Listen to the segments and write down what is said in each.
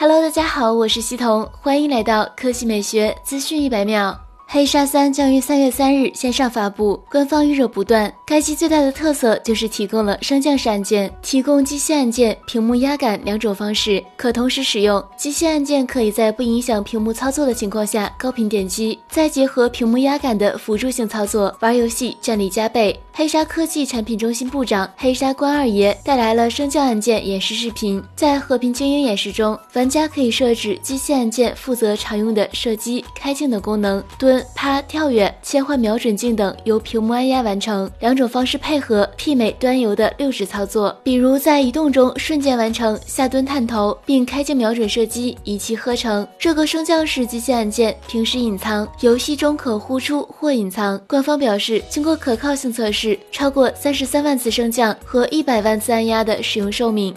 Hello，大家好，我是西彤，欢迎来到科技美学资讯一百秒。黑鲨三将于三月三日线上发布，官方预热不断。该机最大的特色就是提供了升降式按键，提供机械按键、屏幕压感两种方式，可同时使用。机械按键可以在不影响屏幕操作的情况下高频点击，再结合屏幕压感的辅助性操作，玩游戏战力加倍。黑鲨科技产品中心部长黑鲨关二爷带来了升降按键演示视频，在和平精英演示中，玩家可以设置机械按键负责常用的射击、开镜的功能，蹲。趴、跳跃、切换瞄准镜等由屏幕按压完成，两种方式配合，媲美端游的六指操作。比如在移动中瞬间完成下蹲探头，并开镜瞄准射击，一气呵成。这个升降式机械按键平时隐藏，游戏中可呼出或隐藏。官方表示，经过可靠性测试，超过三十三万次升降和一百万次按压的使用寿命。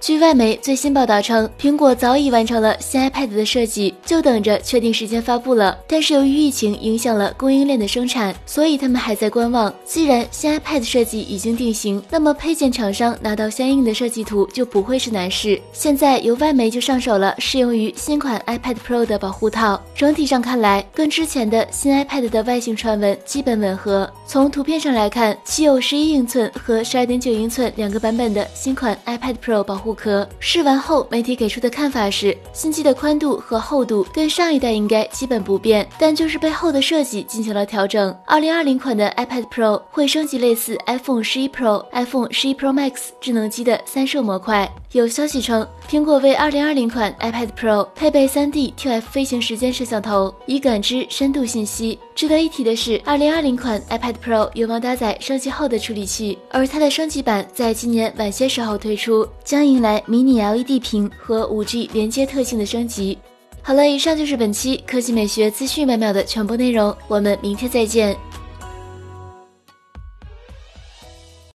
据外媒最新报道称，苹果早已完成了新 iPad 的设计，就等着确定时间发布了。但是由于疫情影响了供应链的生产，所以他们还在观望。既然新 iPad 设计已经定型，那么配件厂商拿到相应的设计图就不会是难事。现在由外媒就上手了适用于新款 iPad Pro 的保护套，整体上看来跟之前的新 iPad 的外形传闻基本吻合。从图片上来看，其有十一英寸和十二点九英寸两个版本的新款 iPad Pro 保护。不可试完后，媒体给出的看法是，新机的宽度和厚度跟上一代应该基本不变，但就是背后的设计进行了调整。二零二零款的 iPad Pro 会升级类似 iPhone 十一 Pro、iPhone 十一 Pro Max 智能机的三摄模块。有消息称，苹果为二零二零款 iPad Pro 配备三 D TF 飞行时间摄像头，以感知深度信息。值得一提的是，二零二零款 iPad Pro 有望搭载升级后的处理器，而它的升级版在今年晚些时候推出，将迎。来迷你 LED 屏和 5G 连接特性的升级。好了，以上就是本期科技美学资讯百秒的全部内容，我们明天再见。